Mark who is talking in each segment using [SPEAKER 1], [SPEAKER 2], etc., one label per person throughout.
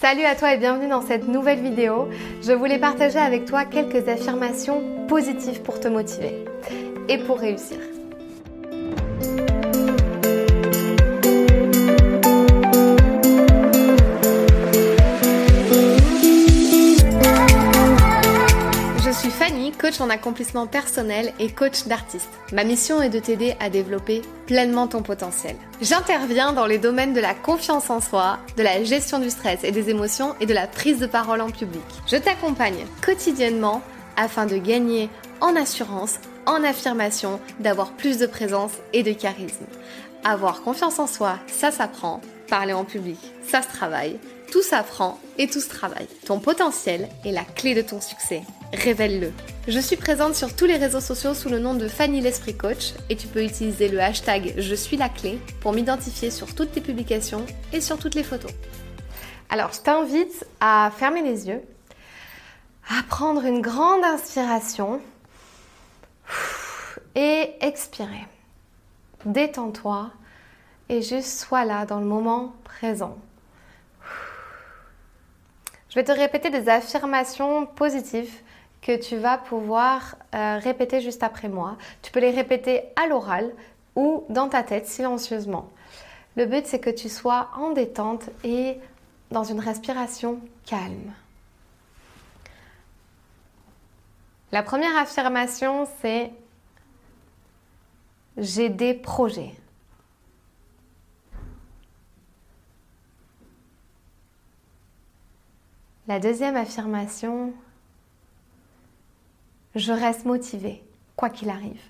[SPEAKER 1] Salut à toi et bienvenue dans cette nouvelle vidéo. Je voulais partager avec toi quelques affirmations positives pour te motiver et pour réussir. Coach en accomplissement personnel et coach d'artiste. Ma mission est de t'aider à développer pleinement ton potentiel. J'interviens dans les domaines de la confiance en soi, de la gestion du stress et des émotions et de la prise de parole en public. Je t'accompagne quotidiennement afin de gagner en assurance, en affirmation, d'avoir plus de présence et de charisme. Avoir confiance en soi, ça s'apprend. Parler en public, ça se travaille. Tout s'apprend et tout se travaille. Ton potentiel est la clé de ton succès révèle-le. Je suis présente sur tous les réseaux sociaux sous le nom de Fanny l'Esprit Coach et tu peux utiliser le hashtag Je suis la clé pour m'identifier sur toutes tes publications et sur toutes les photos. Alors, je t'invite à fermer les yeux, à prendre une grande inspiration et expirer. Détends-toi et juste sois là dans le moment présent. Je vais te répéter des affirmations positives que tu vas pouvoir euh, répéter juste après moi. Tu peux les répéter à l'oral ou dans ta tête silencieusement. Le but, c'est que tu sois en détente et dans une respiration calme. La première affirmation, c'est j'ai des projets. La deuxième affirmation, je reste motivée, quoi qu'il arrive.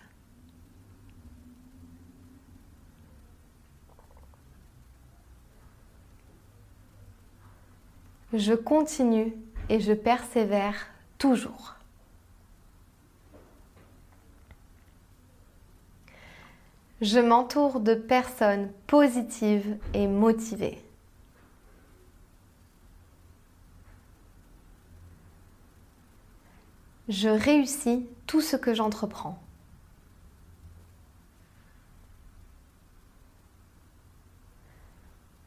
[SPEAKER 1] Je continue et je persévère toujours. Je m'entoure de personnes positives et motivées. Je réussis tout ce que j'entreprends.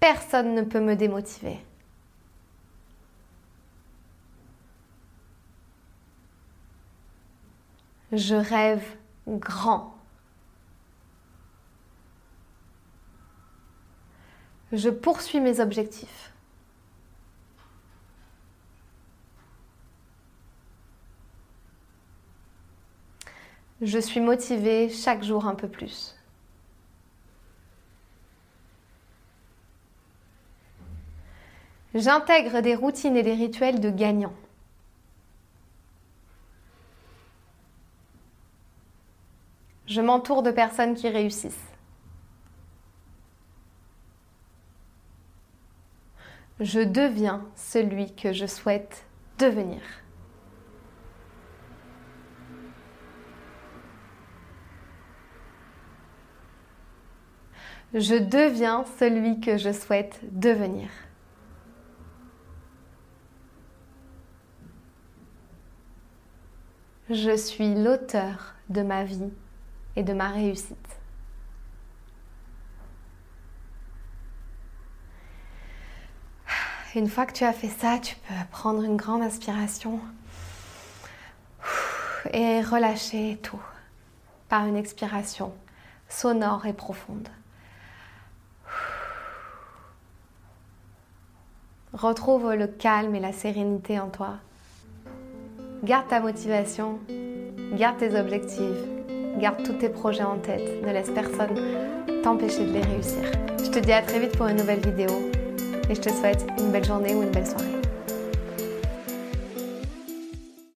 [SPEAKER 1] Personne ne peut me démotiver. Je rêve grand. Je poursuis mes objectifs. Je suis motivée chaque jour un peu plus. J'intègre des routines et des rituels de gagnants. Je m'entoure de personnes qui réussissent. Je deviens celui que je souhaite devenir. Je deviens celui que je souhaite devenir. Je suis l'auteur de ma vie et de ma réussite. Une fois que tu as fait ça, tu peux prendre une grande inspiration et relâcher tout par une expiration sonore et profonde. Retrouve le calme et la sérénité en toi. Garde ta motivation, garde tes objectifs, garde tous tes projets en tête. Ne laisse personne t'empêcher de les réussir. Je te dis à très vite pour une nouvelle vidéo et je te souhaite une belle journée ou une belle soirée.